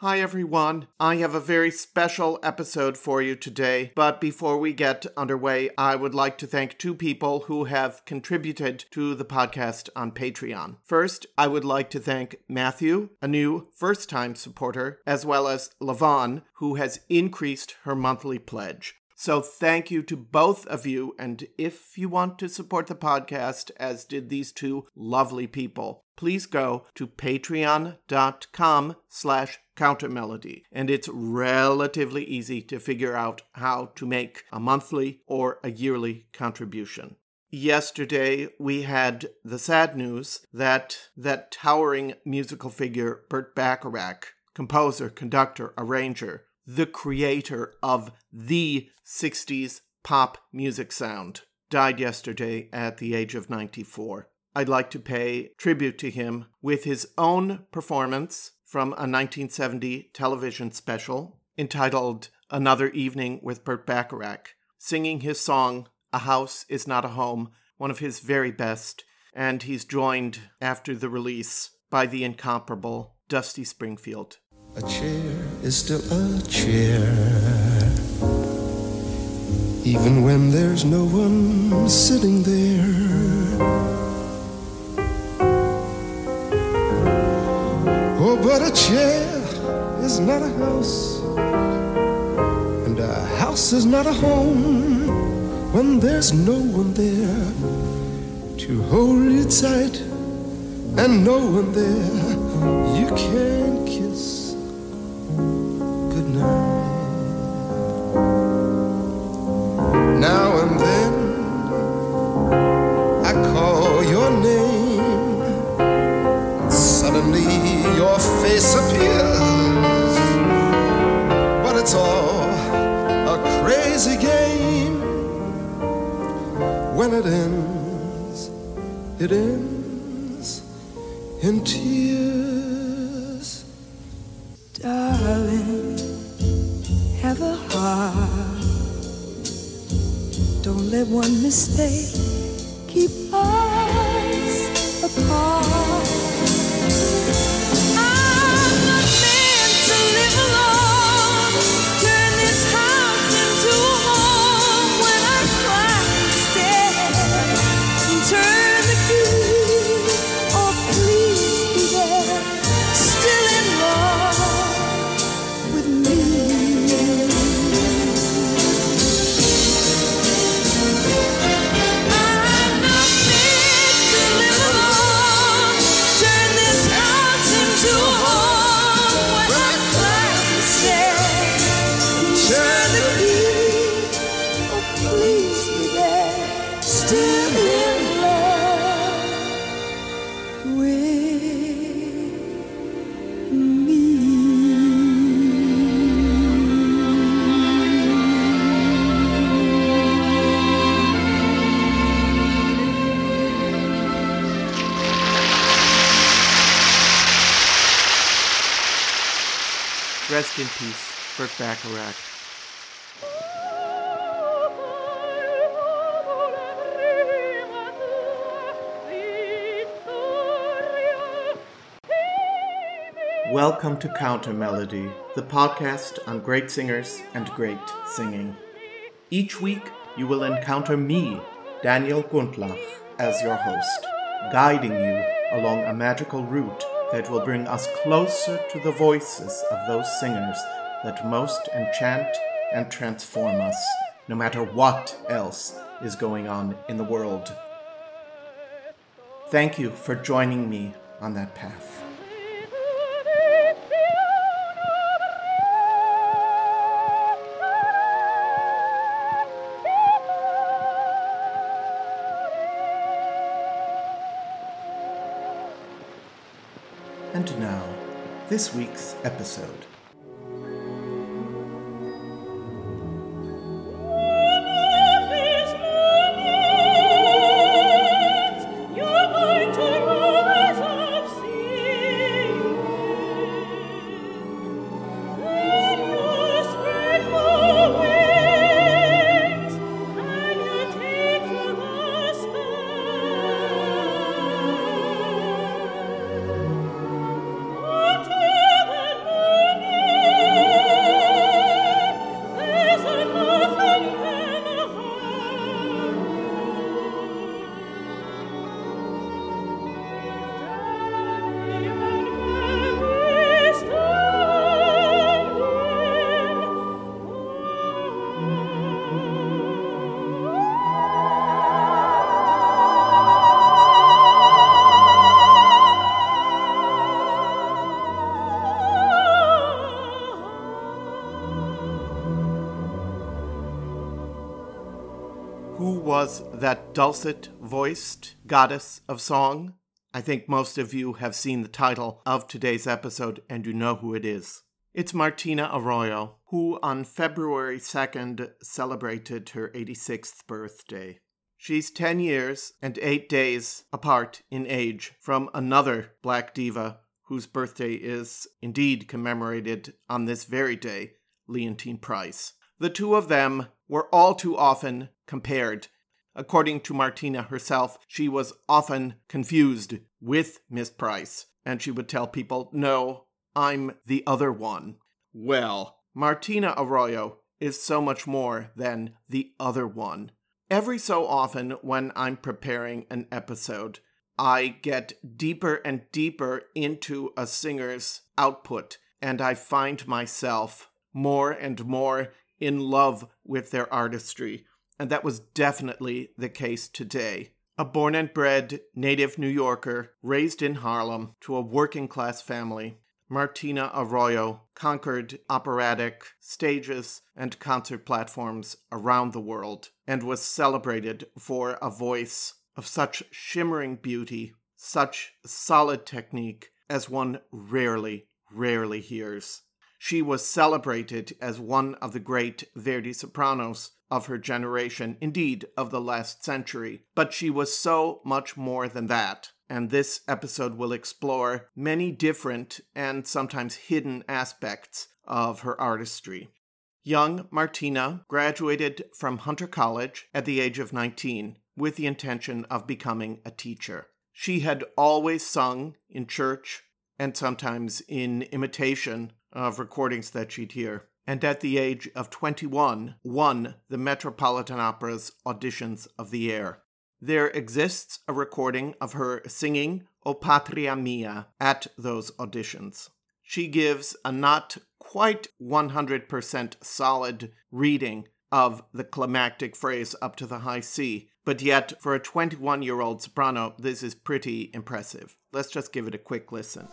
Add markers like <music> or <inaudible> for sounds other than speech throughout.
Hi, everyone. I have a very special episode for you today. But before we get underway, I would like to thank two people who have contributed to the podcast on Patreon. First, I would like to thank Matthew, a new first time supporter, as well as Lavon, who has increased her monthly pledge. So thank you to both of you. And if you want to support the podcast, as did these two lovely people, please go to patreon.com slash countermelody. And it's relatively easy to figure out how to make a monthly or a yearly contribution. Yesterday, we had the sad news that that towering musical figure, Burt Bacharach, composer, conductor, arranger, the creator of the 60s pop music sound, died yesterday at the age of 94. I'd like to pay tribute to him with his own performance from a 1970 television special entitled Another Evening with Burt Bacharach, singing his song A House Is Not a Home, one of his very best, and he's joined after the release by the incomparable Dusty Springfield. A chair is still a chair, even when there's no one sitting there. Oh, but a chair is not a house, and a house is not a home when there's no one there to hold you tight, and no one there. You can kiss Now and then I call your name. Suddenly your face appears. But it's all a crazy game. When it ends, it ends in tears. Don't let one mistake keep us apart. Welcome to Countermelody, the podcast on great singers and great singing. Each week, you will encounter me, Daniel Gundlach, as your host, guiding you along a magical route that will bring us closer to the voices of those singers that most enchant and transform us, no matter what else is going on in the world. Thank you for joining me on that path. This week's episode. That dulcet voiced goddess of song? I think most of you have seen the title of today's episode and you know who it is. It's Martina Arroyo, who on February 2nd celebrated her 86th birthday. She's 10 years and 8 days apart in age from another black diva whose birthday is indeed commemorated on this very day, Leontyne Price. The two of them were all too often compared. According to Martina herself, she was often confused with Miss Price, and she would tell people, No, I'm the other one. Well, Martina Arroyo is so much more than the other one. Every so often, when I'm preparing an episode, I get deeper and deeper into a singer's output, and I find myself more and more in love with their artistry, and that was definitely the case today. A born and bred native New Yorker, raised in Harlem to a working class family, Martina Arroyo conquered operatic stages and concert platforms around the world and was celebrated for a voice of such shimmering beauty, such solid technique as one rarely, rarely hears. She was celebrated as one of the great Verdi sopranos of her generation, indeed of the last century, but she was so much more than that. And this episode will explore many different and sometimes hidden aspects of her artistry. Young Martina graduated from Hunter College at the age of 19 with the intention of becoming a teacher. She had always sung in church and sometimes in imitation of recordings that she'd hear, and at the age of 21 won the Metropolitan Opera's Auditions of the Air. There exists a recording of her singing O Patria Mia at those auditions. She gives a not quite 100% solid reading of the climactic phrase up to the high C, but yet for a 21 year old soprano, this is pretty impressive. Let's just give it a quick listen.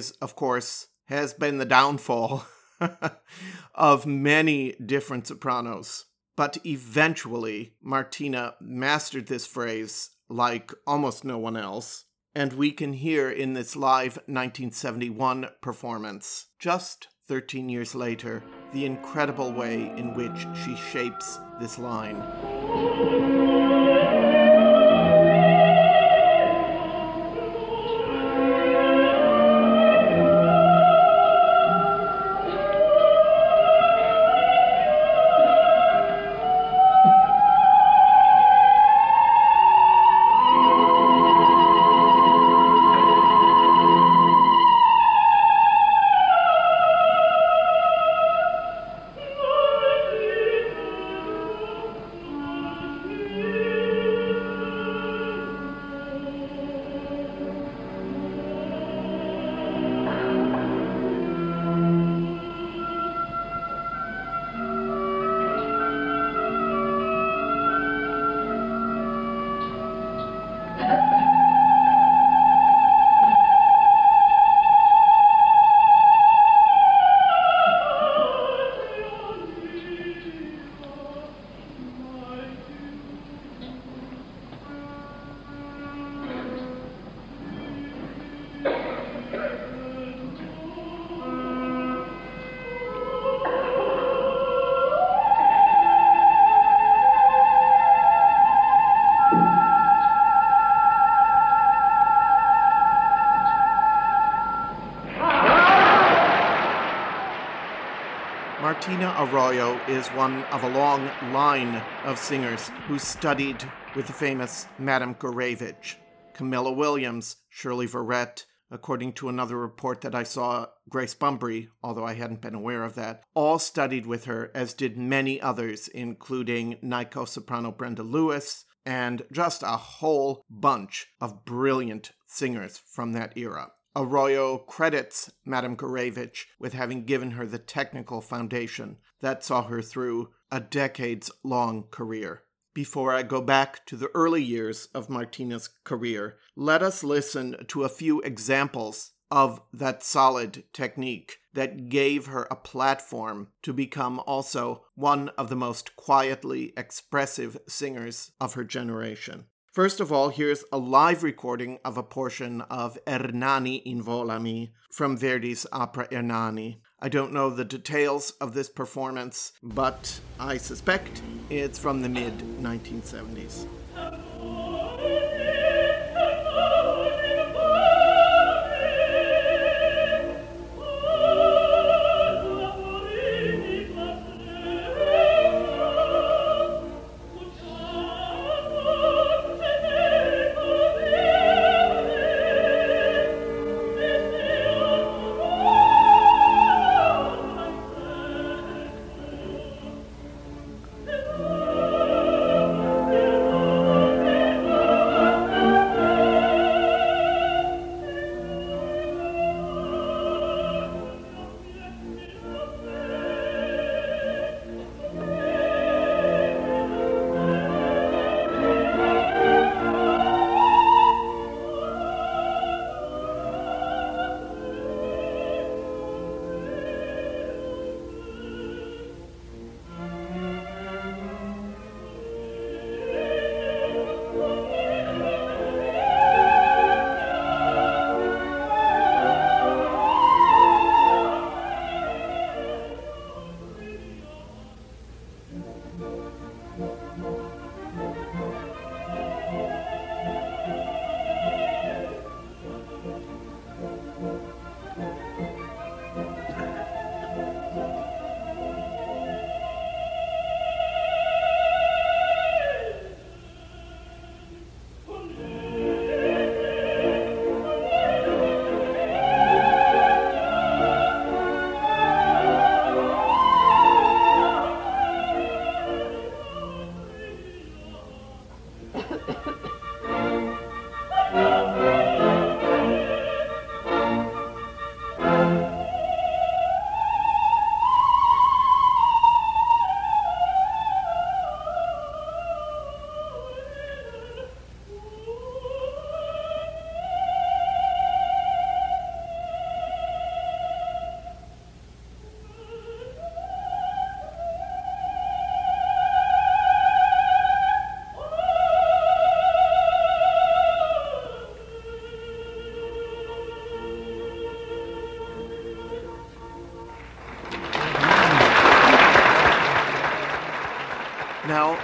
Phrase, of course, has been the downfall <laughs> of many different sopranos. But eventually, Martina mastered this phrase like almost no one else. And we can hear in this live 1971 performance, just 13 years later, the incredible way in which she shapes this line. Martina Arroyo is one of a long line of singers who studied with the famous Madame Gurewich. Camilla Williams, Shirley Verrett, according to another report that I saw, Grace Bumbry, although I hadn't been aware of that, all studied with her, as did many others, including NYCO soprano Brenda Lewis, and just a whole bunch of brilliant singers from that era. Arroyo credits Madame Gurewich with having given her the technical foundation that saw her through a decades long career. Before I go back to the early years of Martina's career, let us listen to a few examples of that solid technique that gave her a platform to become also one of the most quietly expressive singers of her generation. First of all, here's a live recording of a portion of Ernani Involami from Verdi's opera Ernani. I don't know the details of this performance, but I suspect it's from the mid 1970s.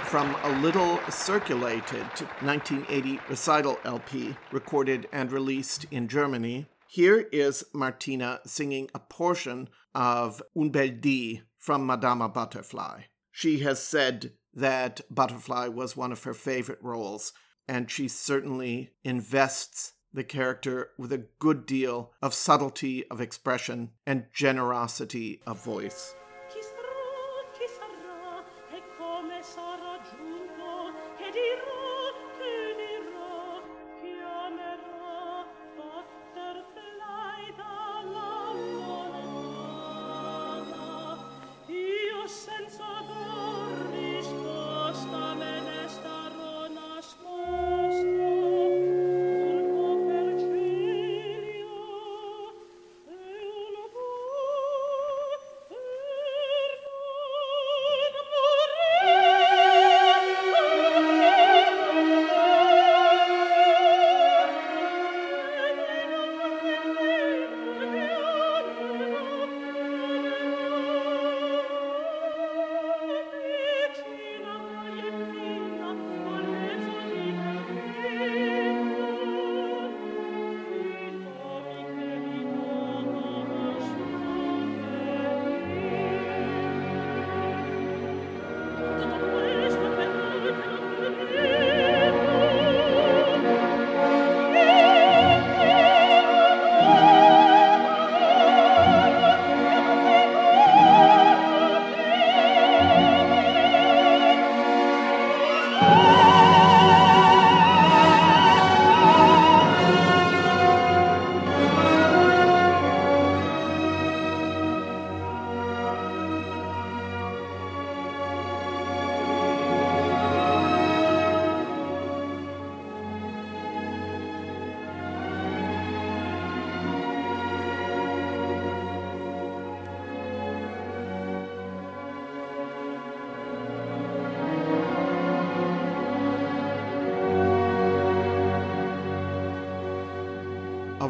From a little circulated 1980 recital LP, recorded and released in Germany, here is Martina singing a portion of Un bel dì from Madama Butterfly. She has said that Butterfly was one of her favorite roles, and she certainly invests the character with a good deal of subtlety of expression and generosity of voice.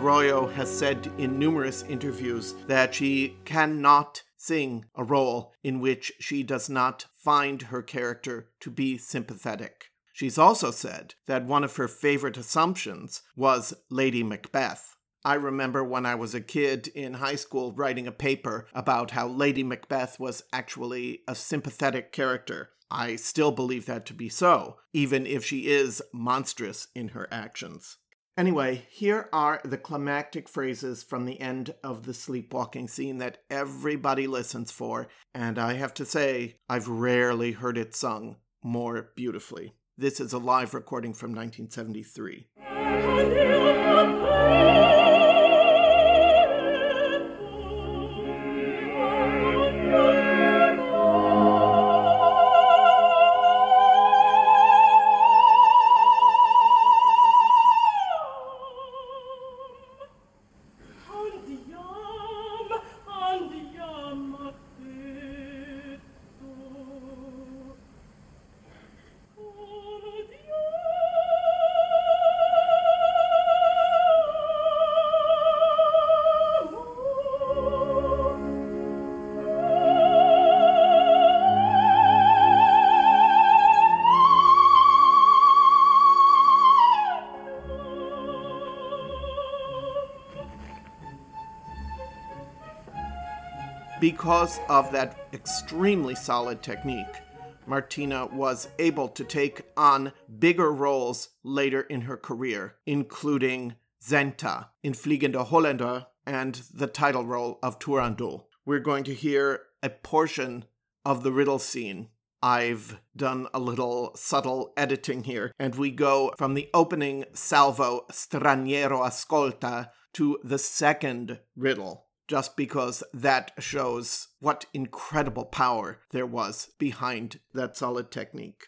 Arroyo has said in numerous interviews that she cannot sing a role in which she does not find her character to be sympathetic. She's also said that one of her favorite assumptions was Lady Macbeth. I remember when I was a kid in high school writing a paper about how Lady Macbeth was actually a sympathetic character. I still believe that to be so, even if she is monstrous in her actions. Anyway, here are the climactic phrases from the end of the sleepwalking scene that everybody listens for, and I have to say, I've rarely heard it sung more beautifully. This is a live recording from 1973. Because of that extremely solid technique, Martina was able to take on bigger roles later in her career, including Senta in Fliegende Holländer and the title role of Turandot. We're going to hear a portion of the riddle scene. I've done a little subtle editing here, and we go from the opening salvo Straniero Ascolta to the second riddle just because that shows what incredible power there was behind that solid technique.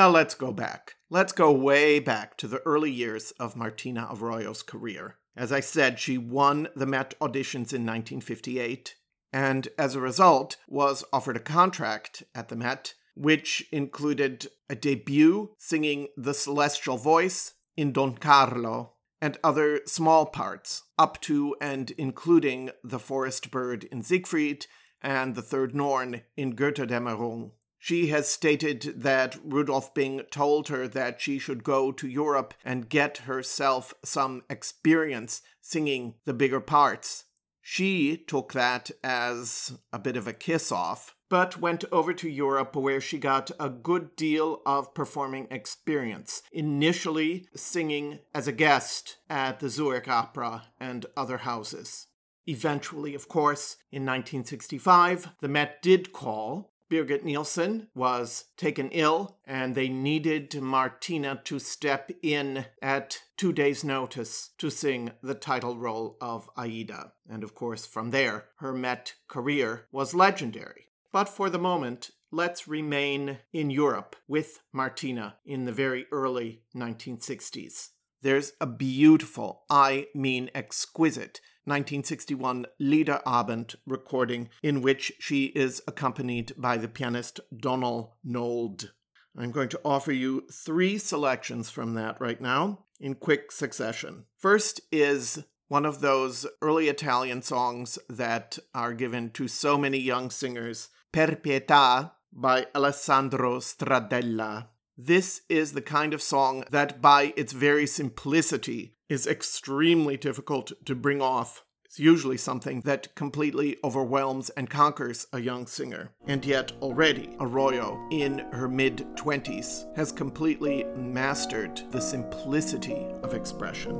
Now let's go back. Let's go way back to the early years of Martina Arroyo's career. As I said, she won the Met auditions in 1958 and as a result was offered a contract at the Met which included a debut singing The Celestial Voice in Don Carlo and other small parts, up to and including the forest bird in Siegfried and the third Norn in Götterdämmerung. She has stated that Rudolf Bing told her that she should go to Europe and get herself some experience singing the bigger parts. She took that as a bit of a kiss off, but went over to Europe where she got a good deal of performing experience, initially singing as a guest at the Zurich Opera and other houses. Eventually, of course, in 1965, the Met did call. Birgit Nilsson was taken ill, and they needed Martina to step in at two days' notice to sing the title role of Aida. And of course, from there, her Met career was legendary. But for the moment, let's remain in Europe with Martina in the very early 1960s. There's a beautiful, I mean exquisite, 1961 Liederabend recording in which she is accompanied by the pianist Donald Nold. I'm going to offer you three selections from that right now in quick succession. First is one of those early Italian songs that are given to so many young singers, Per Pietà by Alessandro Stradella. This is the kind of song that, by its very simplicity, is extremely difficult to bring off. It's usually something that completely overwhelms and conquers a young singer. And yet, already, Arroyo, in her mid 20s, has completely mastered the simplicity of expression.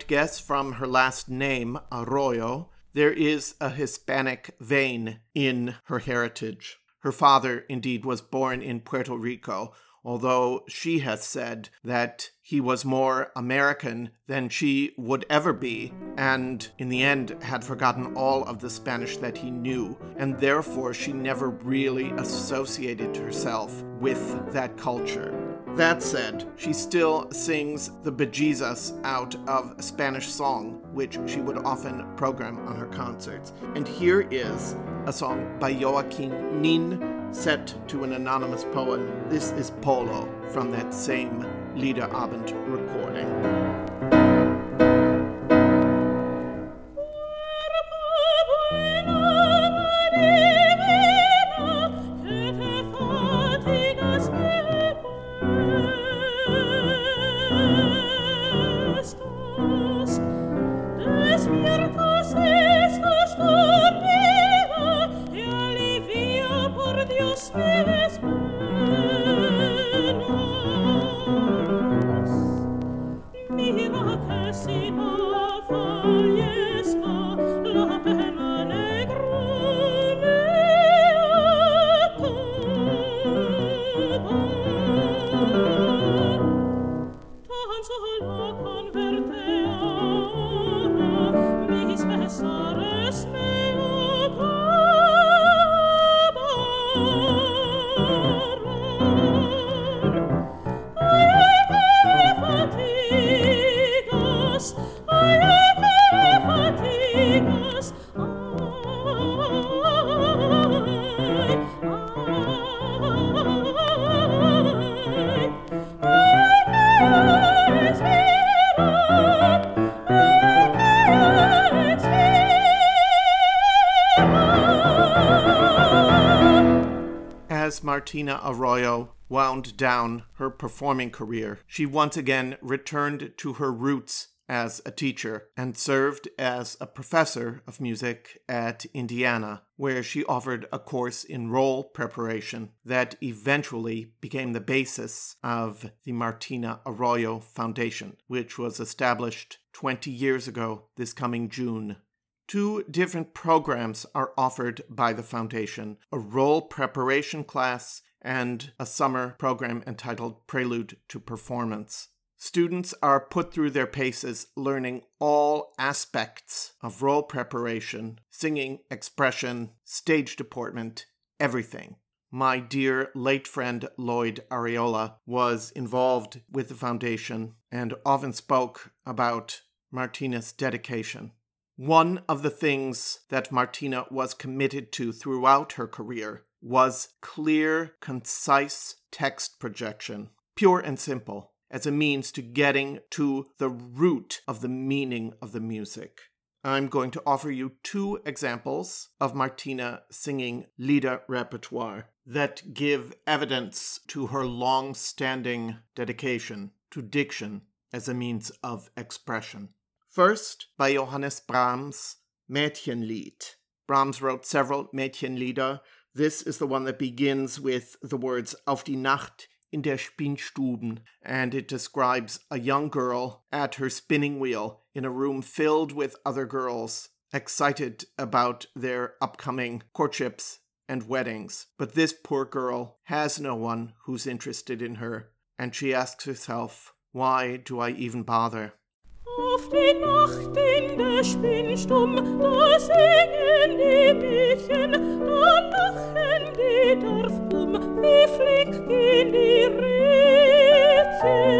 Might guess from her last name, Arroyo, there is a Hispanic vein in her heritage. Her father, indeed, was born in Puerto Rico, although she has said that he was more American than she would ever be, and in the end had forgotten all of the Spanish that he knew, and therefore she never really associated herself with that culture. That said, she still sings the bejesus out of Spanish song, which she would often program on her concerts. And here is a song by Joaquin Nin set to an anonymous poem. This is Polo from that same Liederabend recording. Martina Arroyo wound down her performing career, she once again returned to her roots as a teacher and served as a professor of music at Indiana, where she offered a course in role preparation that eventually became the basis of the Martina Arroyo Foundation, which was established 20 years ago this coming June Two different programs are offered by the foundation a role preparation class and a summer program entitled Prelude to Performance. Students are put through their paces learning all aspects of role preparation, singing, expression, stage deportment, everything. My dear late friend Lloyd Arriola was involved with the foundation and often spoke about Martina's dedication. One of the things that Martina was committed to throughout her career was clear, concise text projection, pure and simple, as a means to getting to the root of the meaning of the music. I'm going to offer you two examples of Martina singing Lieder repertoire that give evidence to her long standing dedication to diction as a means of expression. First, by Johannes Brahms, Mädchenlied. Brahms wrote several Mädchenlieder. This is the one that begins with the words Auf die Nacht in der Spinnstuben, and it describes a young girl at her spinning wheel in a room filled with other girls, excited about their upcoming courtships and weddings. But this poor girl has no one who's interested in her, and she asks herself, Why do I even bother? Auf die Nacht in der Spinnstube, da singen die Mädchen, da lachen die Dorfbuben, wie flink die Rädchen.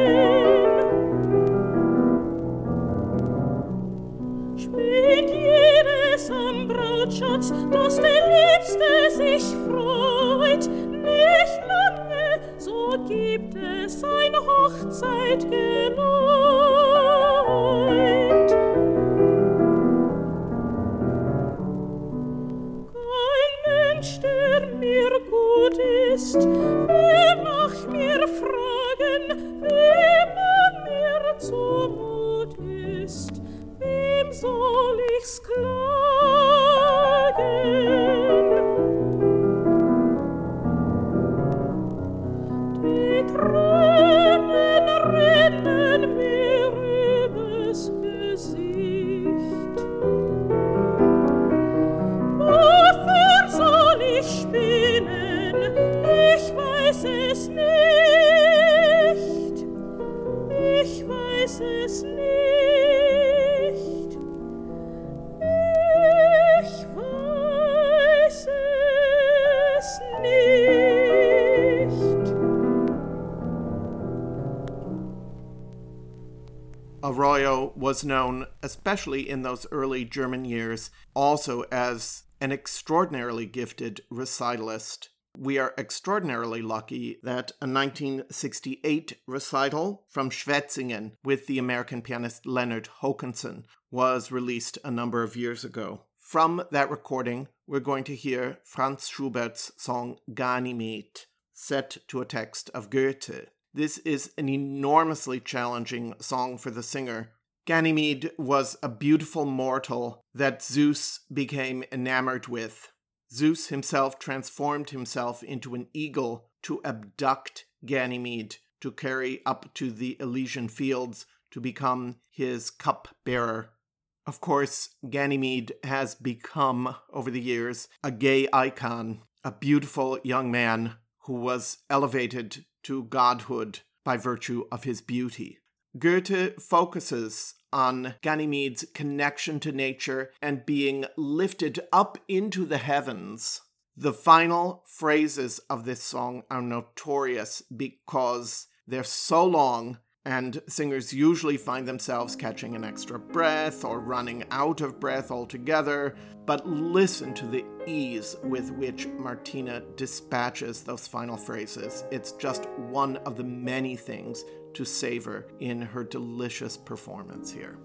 Spinnt jedes am Brautschatz, dass der Liebste sich freut, nicht lange, so gibt es ein Hochzeitgeläut. gut ist, wer mach mir Fragen, wem man mir zumut ist, wem soll ich's klagen? Arroyo was known, especially in those early German years, also as an extraordinarily gifted recitalist. We are extraordinarily lucky that a 1968 recital from Schwetzingen with the American pianist Leonard Hokanson was released a number of years ago. From that recording, we're going to hear Franz Schubert's song Ganymede, set to a text of Goethe. This is an enormously challenging song for the singer. Ganymede was a beautiful mortal that Zeus became enamored with. Zeus himself transformed himself into an eagle to abduct Ganymede to carry up to the Elysian fields to become his cup-bearer. Of course, Ganymede has become, over the years, a gay icon, a beautiful young man who was elevated to godhood by virtue of his beauty. Goethe focuses on Ganymede's connection to nature and being lifted up into the heavens. The final phrases of this song are notorious because they're so long and singers usually find themselves catching an extra breath or running out of breath altogether. But listen to the ease with which Martina dispatches those final phrases. It's just one of the many things to savor in her delicious performance here.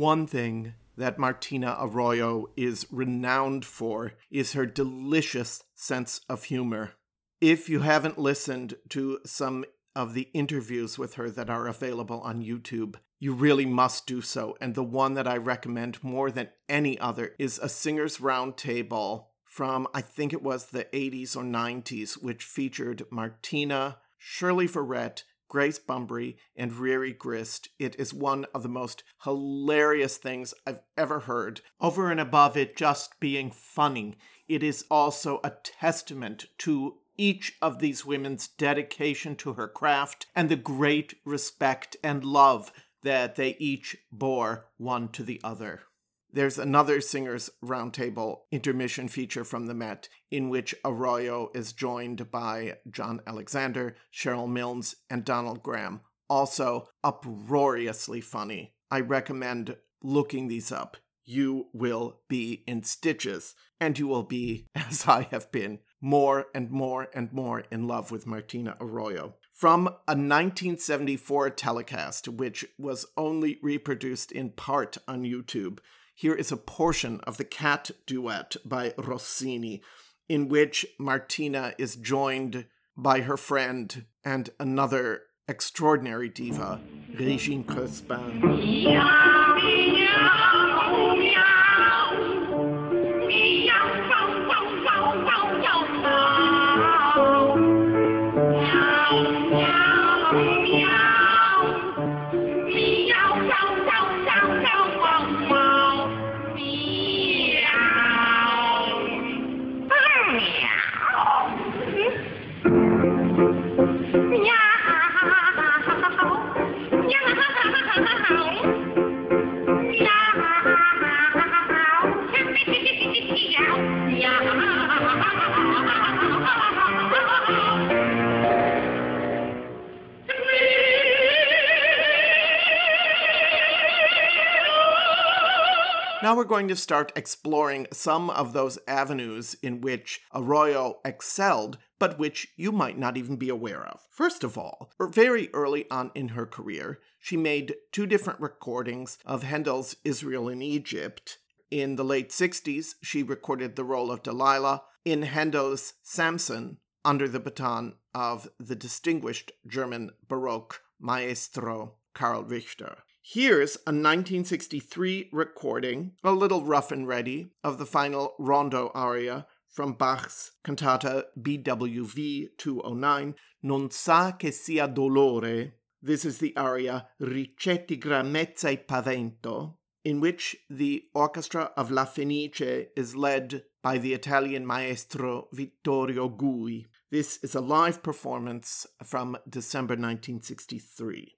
One thing that Martina Arroyo is renowned for is her delicious sense of humor. If you haven't listened to some of the interviews with her that are available on YouTube, you really must do so. And the one that I recommend more than any other is a Singers Roundtable from, I think it was the 80s or 90s, which featured Martina, Shirley Verrett, Grace Bumbry, and Reri Grist. It is one of the most hilarious things I've ever heard. Over and above it just being funny, it is also a testament to each of these women's dedication to her craft and the great respect and love that they each bore one to the other. There's another Singers Roundtable intermission feature from the Met in which Arroyo is joined by John Alexander, Sherrill Milnes, and Donald Gramm. Also uproariously funny. I recommend looking these up. You will be in stitches, and you will be, <laughs> as I have been, more and more and more in love with Martina Arroyo. From a 1974 telecast, which was only reproduced in part on YouTube, here is a portion of the Cat duet by Rossini, in which Martina is joined by her friend and another extraordinary diva, Regine Crespin. Now we're going to start exploring some of those avenues in which Arroyo excelled, but which you might not even be aware of. First of all, er, very early on in her career, she made two different recordings of Handel's Israel in Egypt. In the late 60s, she recorded the role of Delilah in Handel's Samson under the baton of the distinguished German Baroque maestro Karl Richter. Here's a 1963 recording, a little rough and ready, of the final rondo aria from Bach's cantata BWV 209, Non sa che sia dolore. This is the aria Ricetti gramezza e pavento, in which the orchestra of La Fenice is led by the Italian maestro Vittorio Gui. This is a live performance from December 1963.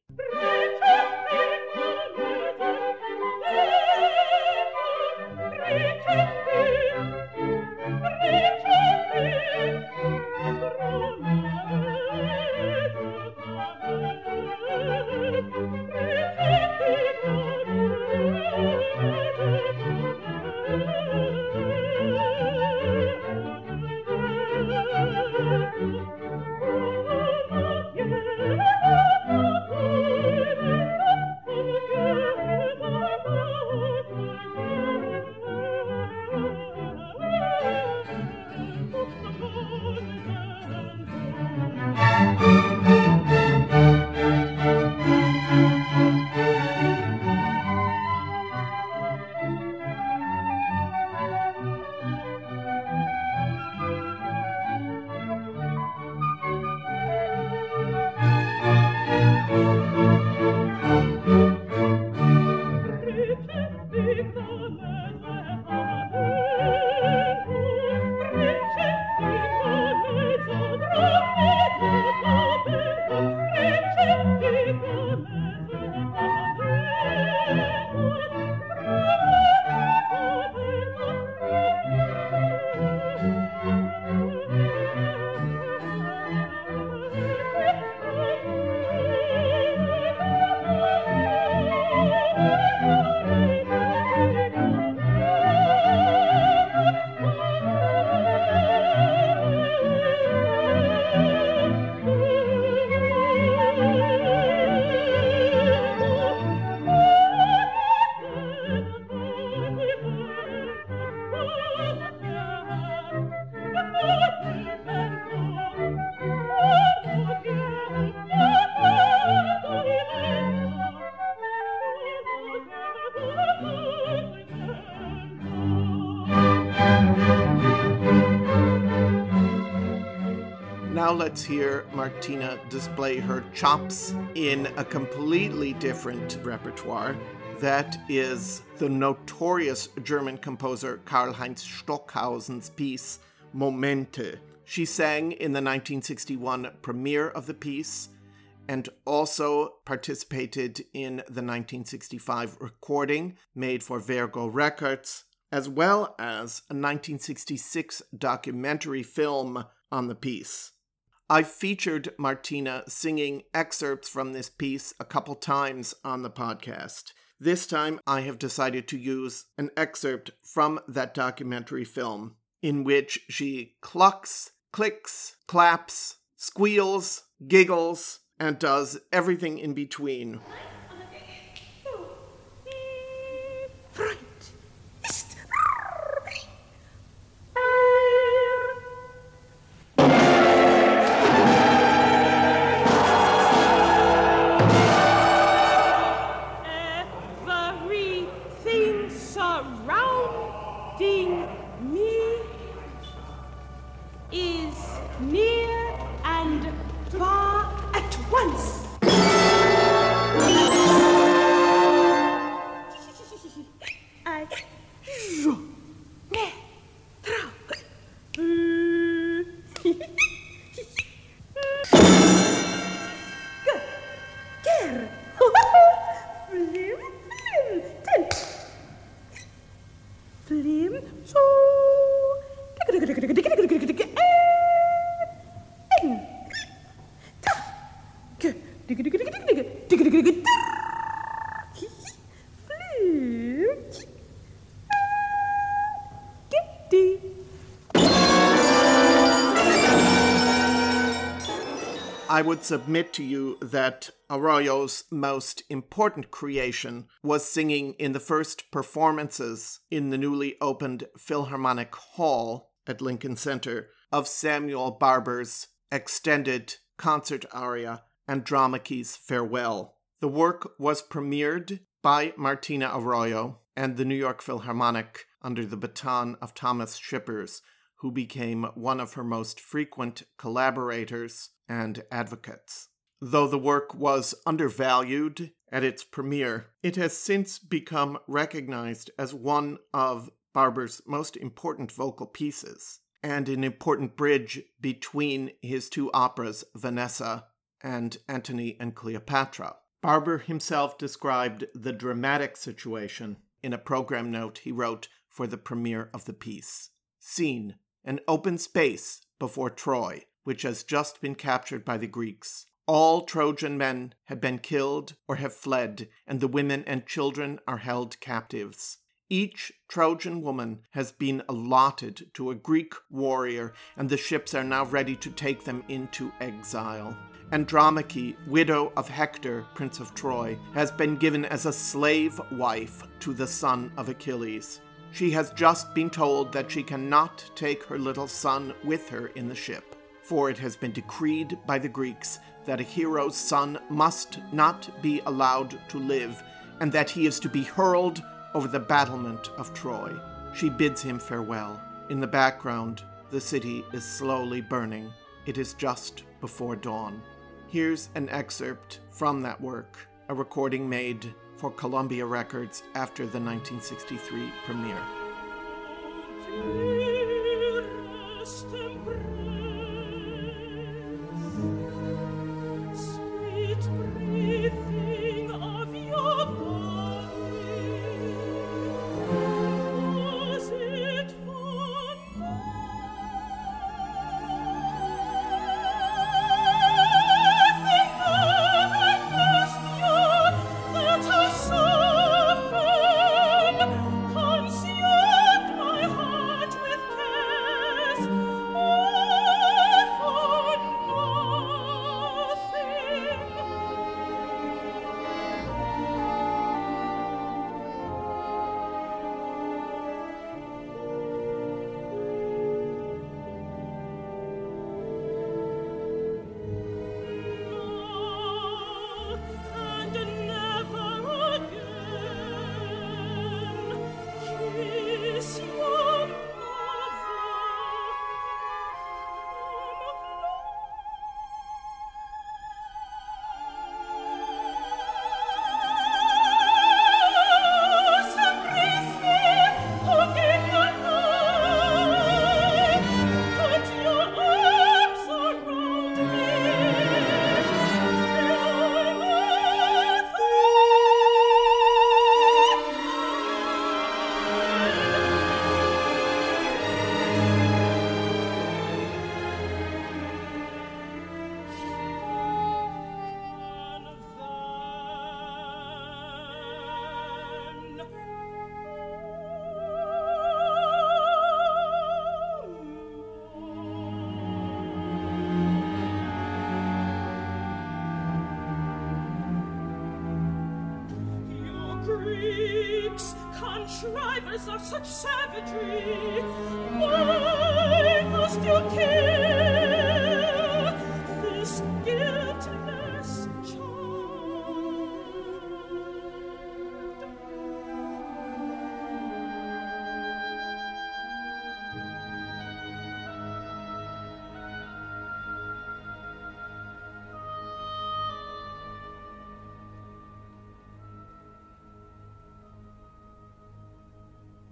Let's hear Martina display her chops in a completely different repertoire. That is the notorious German composer Karlheinz Stockhausen's piece Momente. She sang in the 1961 premiere of the piece and also participated in the 1965 recording made for Wergo Records, as well as a 1966 documentary film on the piece. I've featured Martina singing excerpts from this piece a couple times on the podcast. This time I have decided to use an excerpt from that documentary film in which she clucks, clicks, claps, squeals, giggles, and does everything in between. Would submit to you that Arroyo's most important creation was singing in the first performances in the newly opened Philharmonic Hall at Lincoln Center of Samuel Barber's extended concert aria Andromache's Farewell. The work was premiered by Martina Arroyo and the New York Philharmonic under the baton of Thomas Schippers, who became one of her most frequent collaborators and advocates. Though the work was undervalued at its premiere, it has since become recognized as one of Barber's most important vocal pieces and an important bridge between his two operas, Vanessa and Antony and Cleopatra. Barber himself described the dramatic situation in a program note he wrote for the premiere of the piece. Scene an open space before Troy, which has just been captured by the Greeks. All Trojan men have been killed or have fled, and the women and children are held captives. Each Trojan woman has been allotted to a Greek warrior, and the ships are now ready to take them into exile. Andromache, widow of Hector, prince of Troy, has been given as a slave wife to the son of Achilles. She has just been told that she cannot take her little son with her in the ship, for it has been decreed by the Greeks that a hero's son must not be allowed to live, and that he is to be hurled over the battlement of Troy. She bids him farewell. In the background, the city is slowly burning. It is just before dawn. Here's an excerpt from that work, a recording made for Columbia Records after the 1963 premiere.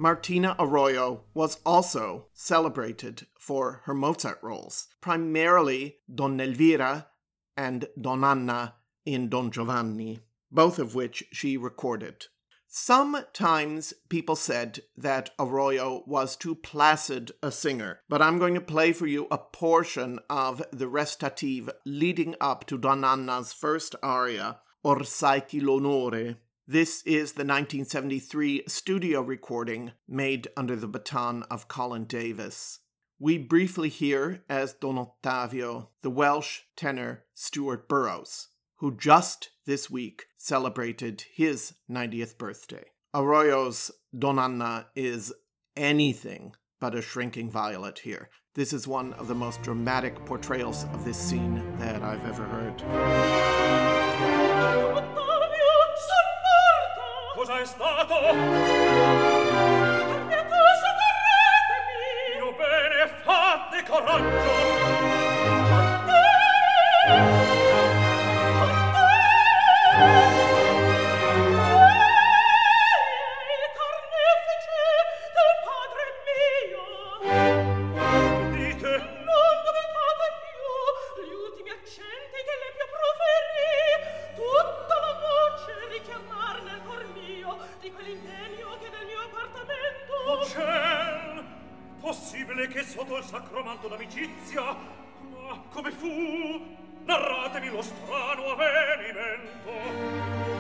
Martina Arroyo was also celebrated for her Mozart roles, primarily Donna Elvira and Donna Anna in Don Giovanni, both of which she recorded. Sometimes people said that Arroyo was too placid a singer, but I'm going to play for you a portion of the recitative leading up to Donna Anna's first aria, Or sai chi l'onore. This is the 1973 studio recording made under the baton of Colin Davis. We briefly hear as Don Ottavio the Welsh tenor Stuart Burrows, who just this week celebrated his 90th birthday. Arroyo's Donna Anna is anything but a shrinking violet here. This is one of the most dramatic portrayals of this scene that I've ever heard. mai stato Donne che sotto il sacromanto d'amicizia, ma come fu? Narratemi lo strano avvenimento.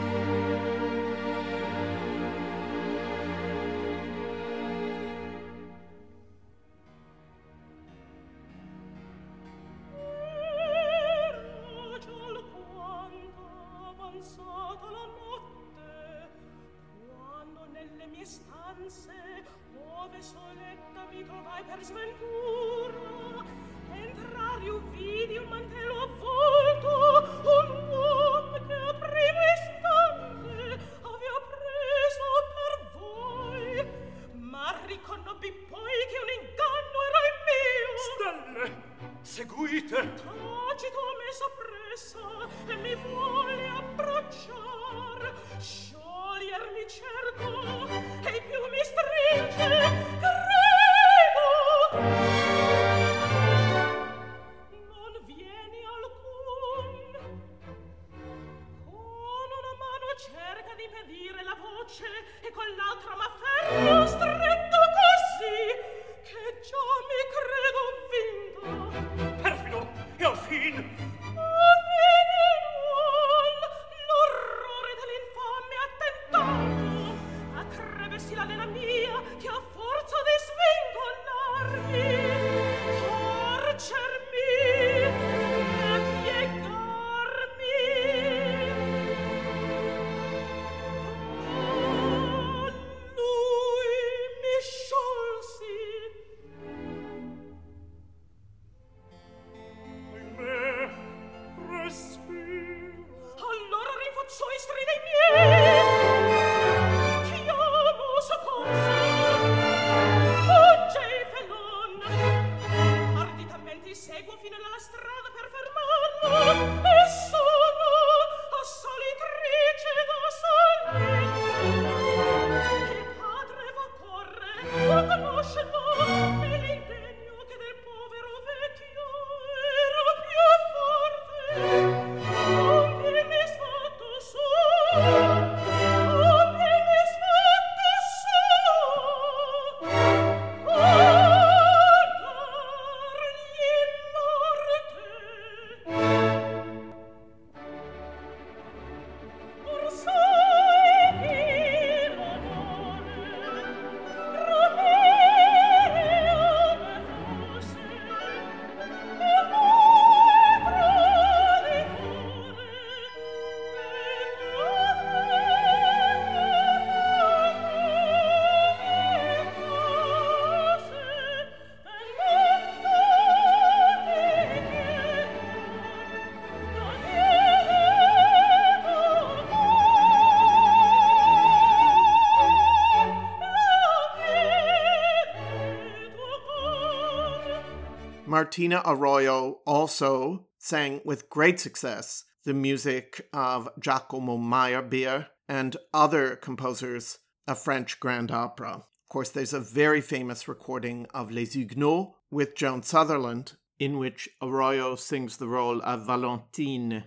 Martina Arroyo also sang with great success the music of Giacomo Meyerbeer and other composers of French grand opera. Of course, there's a very famous recording of Les Huguenots with Joan Sutherland, in which Arroyo sings the role of Valentine.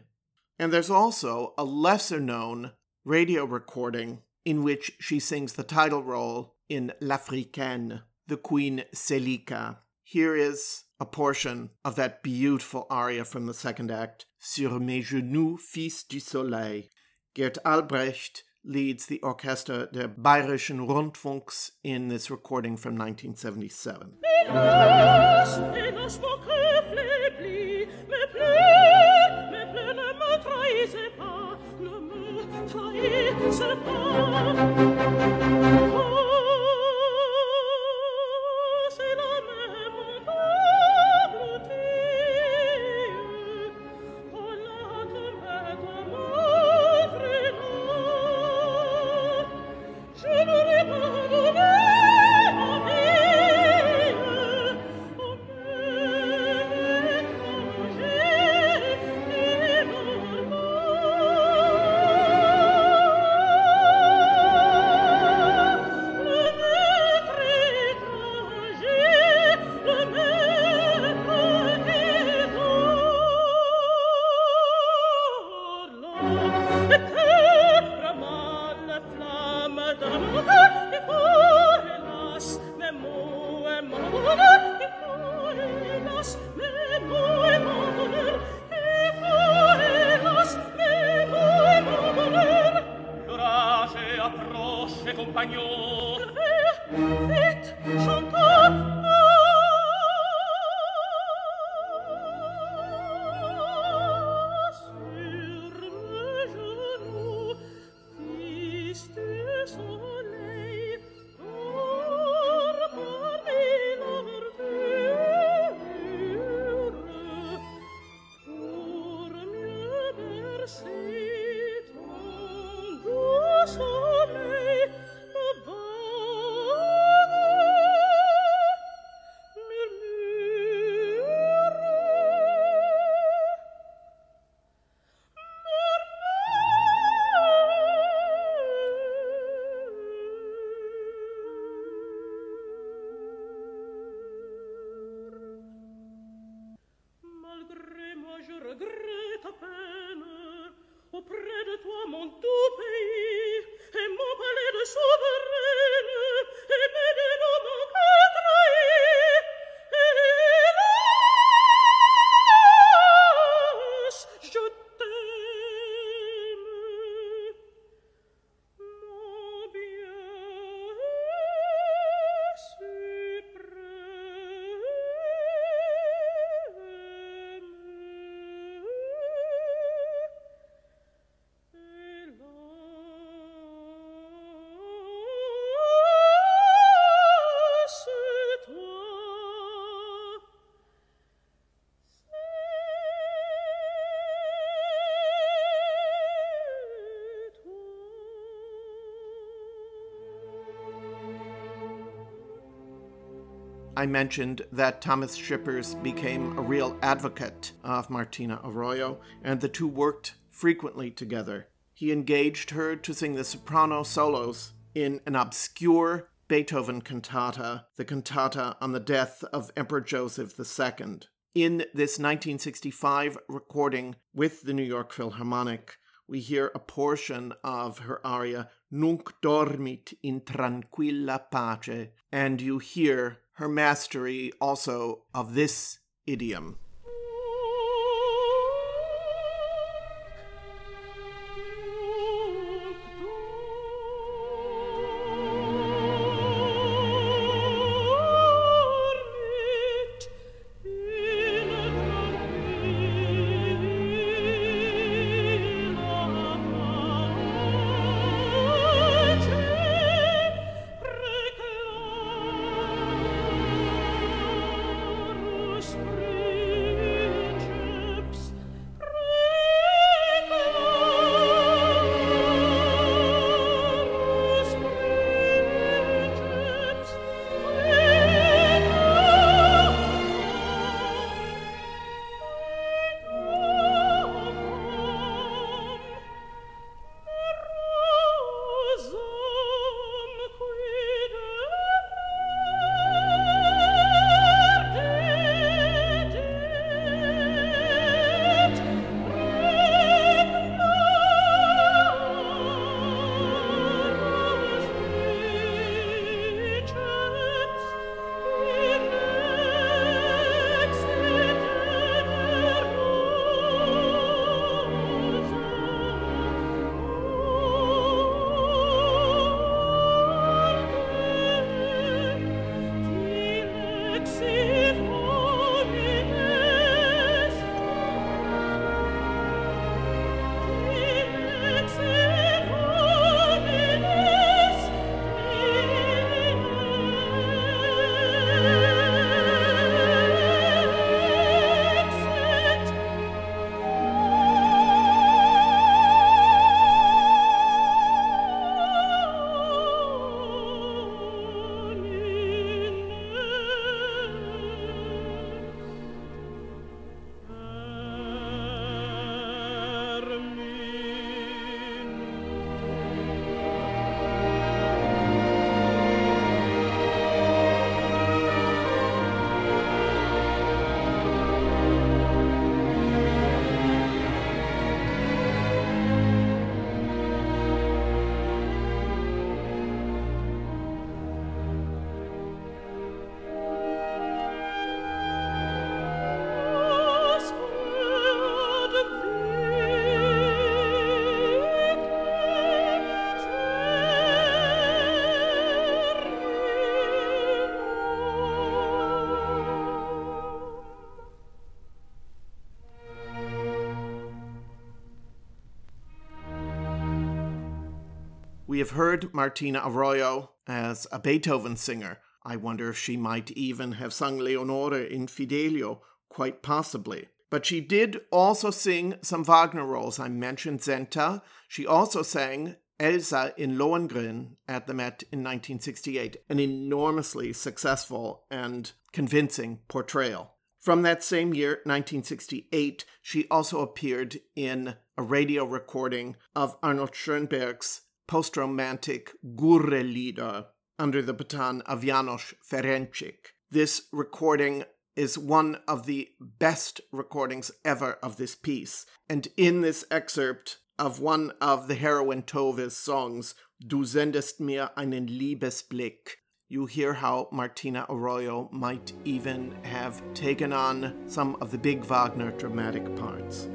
And there's also a lesser known radio recording in which she sings the title role in L'Africaine, the Queen Selika. Here is a portion of that beautiful aria from the second act, Sur mes genoux, fils du soleil. Gerd Albrecht leads the Orchester der Bayerischen Rundfunks in this recording from 1977. I mentioned that Thomas Schippers became a real advocate of Martina Arroyo, and the two worked frequently together. He engaged her to sing the soprano solos in an obscure Beethoven cantata, the cantata on the death of Emperor Joseph II. In this 1965 recording with the New York Philharmonic, we hear a portion of her aria Nunc dormit in tranquilla pace, and you hear her mastery also of this idiom. We have heard Martina Arroyo as a Beethoven singer. I wonder if she might even have sung Leonore in Fidelio, quite possibly. But she did also sing some Wagner roles. I mentioned Senta. She also sang Elsa in Lohengrin at the Met in 1968, an enormously successful and convincing portrayal. From that same year, 1968, she also appeared in a radio recording of Arnold Schoenberg's post romantic Gurre-Lieder under the baton of Janos Ferencsik. This recording is one of the best recordings ever of this piece. And in this excerpt of one of the heroine Tove's songs, Du sendest mir einen Liebesblick, you hear how Martina Arroyo might even have taken on some of the big Wagner dramatic parts.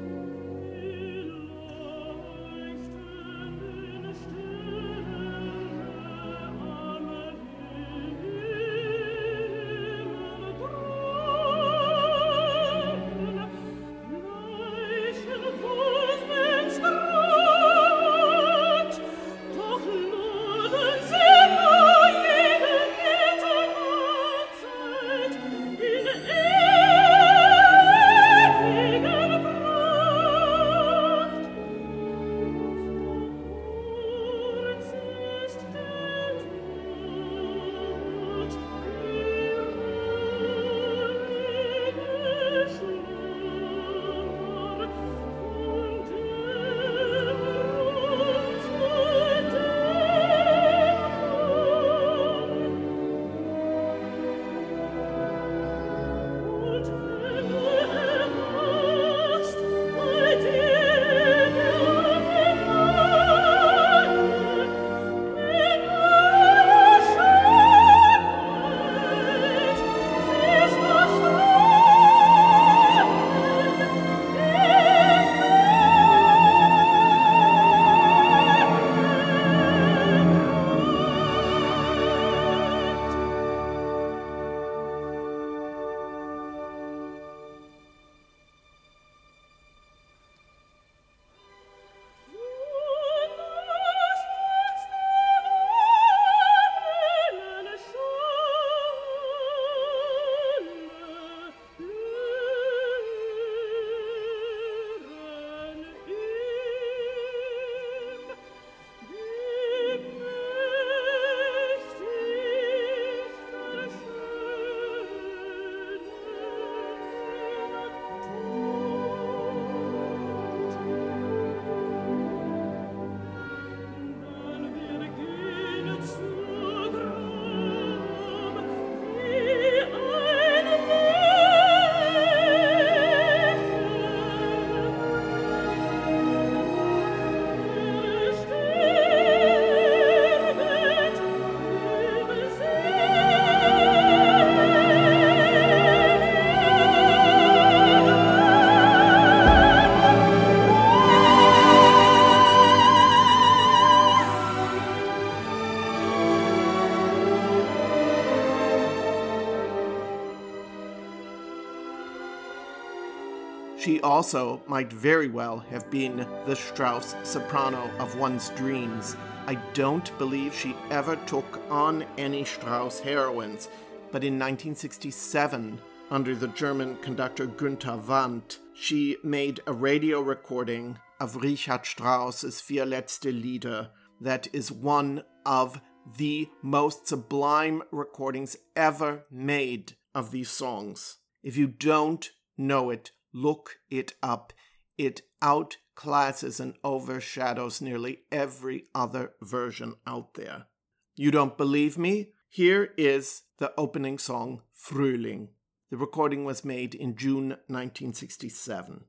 She also might very well have been the Strauss soprano of one's dreams. I don't believe she ever took on any Strauss heroines, but in 1967, under the German conductor Günter Wand, she made a radio recording of Richard Strauss's Vier letzte Lieder that is one of the most sublime recordings ever made of these songs. If you don't know it, look it up. It outclasses and overshadows nearly every other version out there. You don't believe me? Here is the opening song, Frühling. The recording was made in June 1967.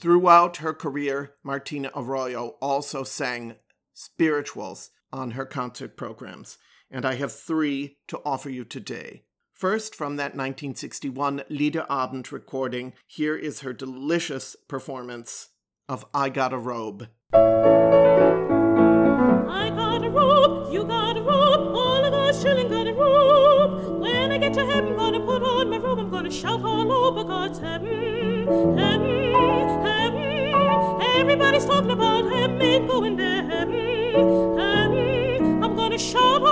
Throughout her career, Martina Arroyo also sang spirituals on her concert programs, and I have three to offer you today. First, from that 1961 Liederabend recording, here is her delicious performance of I Got a Robe. I got a robe, you got a robe, all of us children got a robe. When I get to heaven, gonna put on my robe, I'm gonna shout all over God's heaven, heaven, heaven. Everybody's talking about heaven, going there, heaven, heaven. I'm gonna shout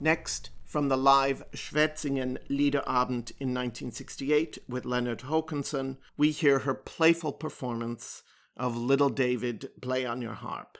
Next, from the live Schwetzingen Liederabend in 1968 with Leonard Hokanson, we hear her playful performance of Little David Play on Your Harp.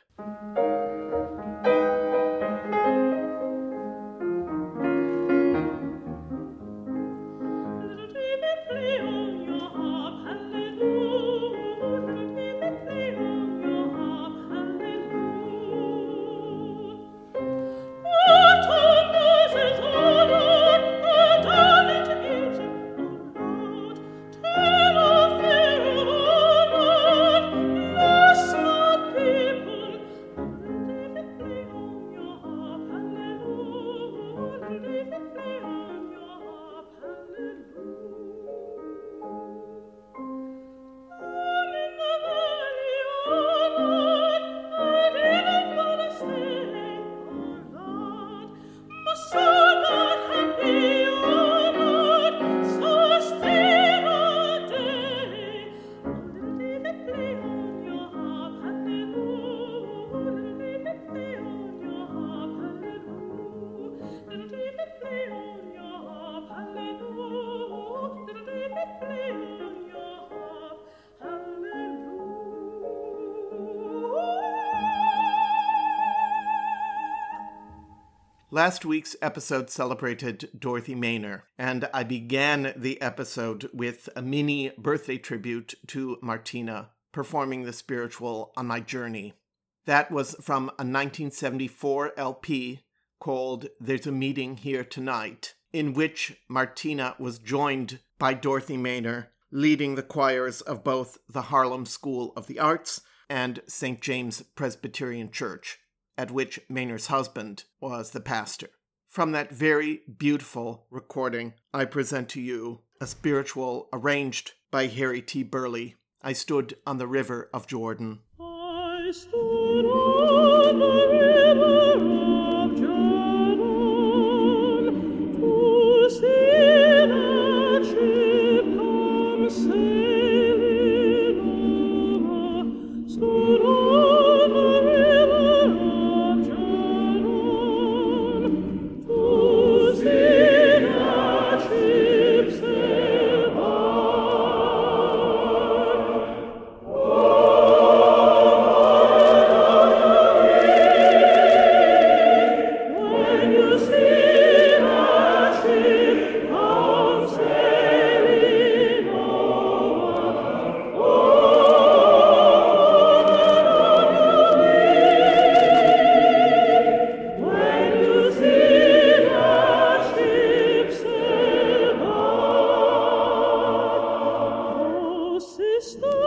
Last week's episode celebrated Dorothy Maynor, and I began the episode with a mini birthday tribute to Martina, performing the spiritual on my journey. That was from a 1974 LP called There's a Meeting Here Tonight, in which Martina was joined by Dorothy Maynor, leading the choirs of both the Harlem School of the Arts and St. James Presbyterian Church, at which Maynor's husband was the pastor. From that very beautiful recording, I present to you a spiritual arranged by Harry T. Burleigh. I stood on the river of Jordan.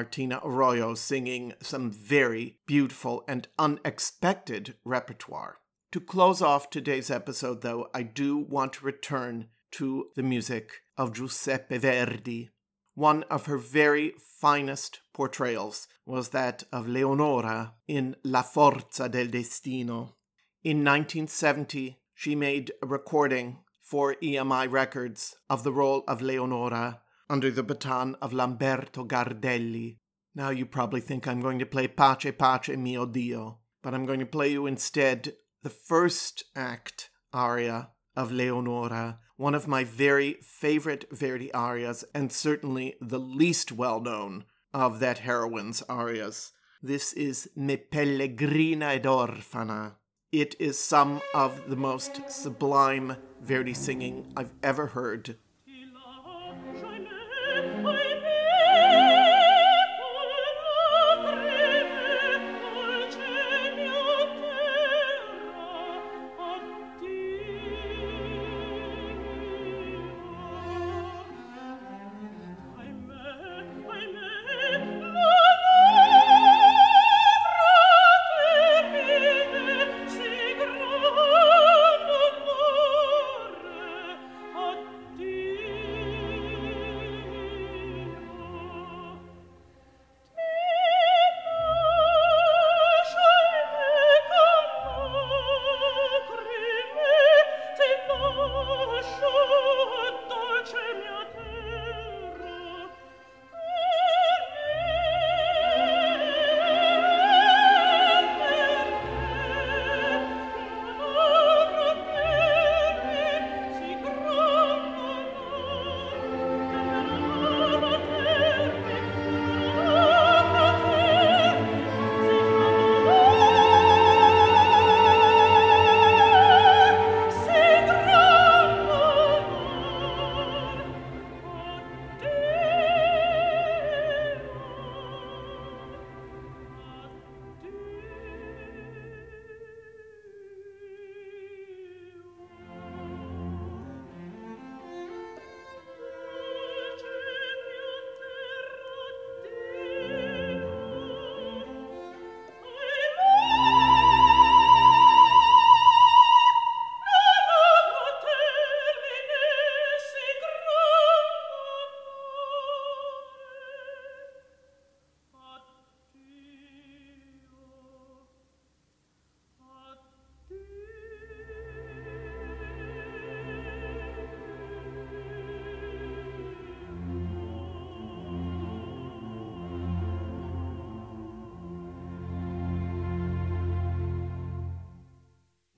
Martina Arroyo singing some very beautiful and unexpected repertoire. To close off today's episode, though, I do want to return to the music of Giuseppe Verdi. One of her very finest portrayals was that of Leonora in La Forza del Destino. In 1970, she made a recording for EMI Records of the role of Leonora under the baton of Lamberto Gardelli. Now you probably think I'm going to play Pace Pace Mio Dio, but I'm going to play you instead the first act aria of Leonora, one of my very favorite Verdi arias, and certainly the least well known of that heroine's arias. This is Me Pellegrina ed Orfana. It is some of the most sublime Verdi singing I've ever heard.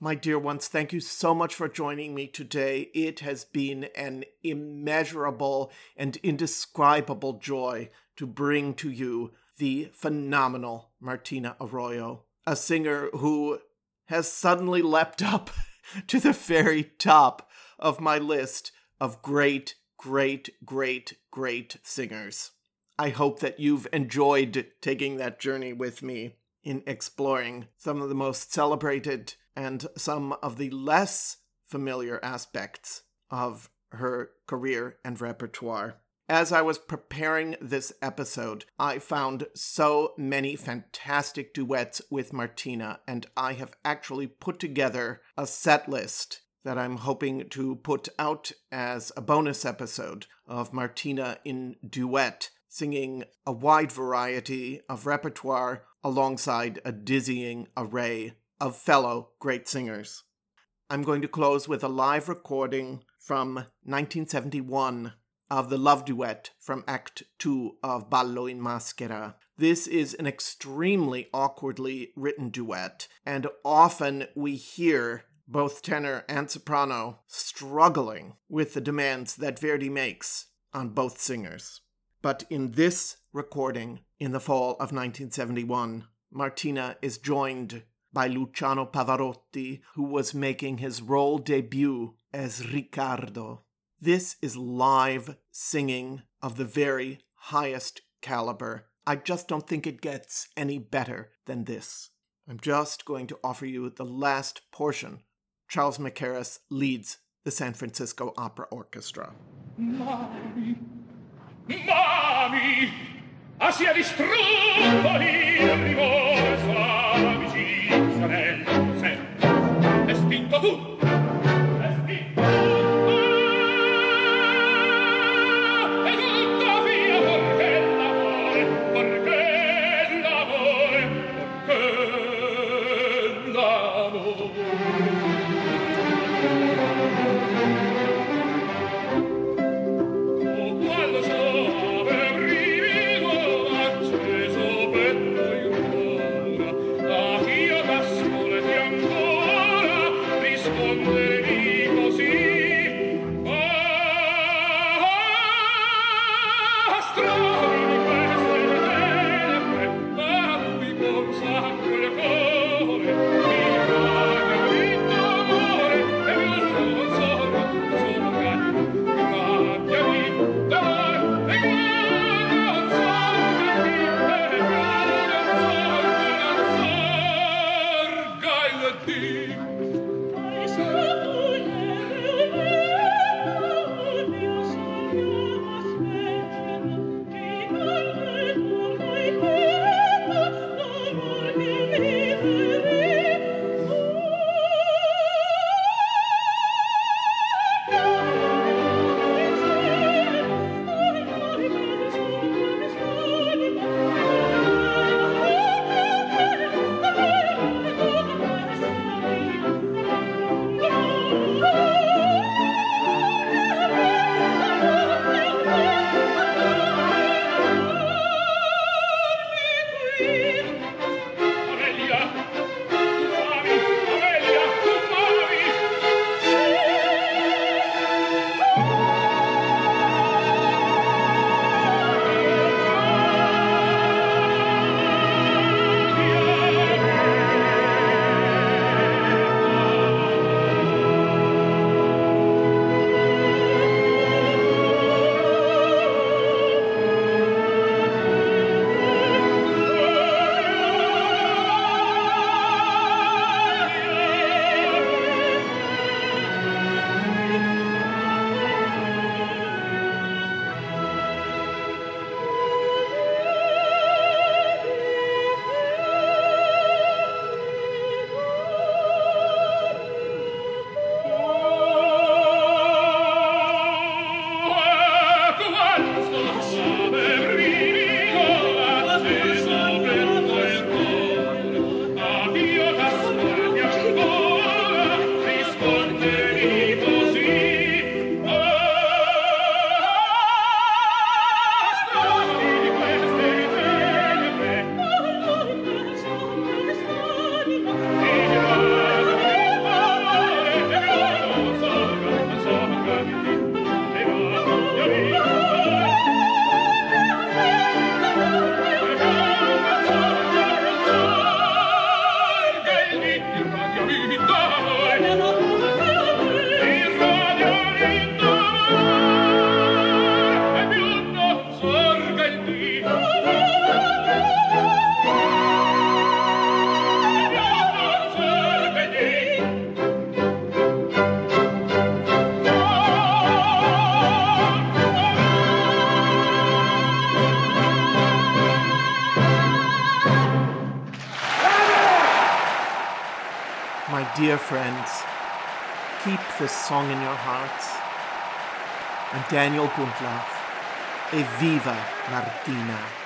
My dear ones, thank you so much for joining me today. It has been an immeasurable and indescribable joy to bring to you the phenomenal Martina Arroyo, a singer who has suddenly leapt up <laughs> to the very top of my list of great, great, great, great singers. I hope that you've enjoyed taking that journey with me in exploring some of the most celebrated and some of the less familiar aspects of her career and repertoire. As I was preparing this episode, I found so many fantastic duets with Martina, and I have actually put together a set list that I'm hoping to put out as a bonus episode of Martina in duet, singing a wide variety of repertoire alongside a dizzying array of fellow great singers. I'm going to close with a live recording from 1971 of the love duet from Act 2 of Ballo in Maschera. This is an extremely awkwardly written duet, and often we hear both tenor and soprano struggling with the demands that Verdi makes on both singers. But in this recording, in the fall of 1971, Martina is joined by Luciano Pavarotti, who was making his role debut as Riccardo. This is live singing of the very highest caliber. I just don't think it gets any better than this. I'm just going to offer you the last portion. Charles Mackerras leads the San Francisco Opera Orchestra. Mommy. Mommy. Asia sia distrutto il rigore sulla vicina sempre è tutto this song in your heart. I'm Daniel Gundlach. Eviva viva Martina!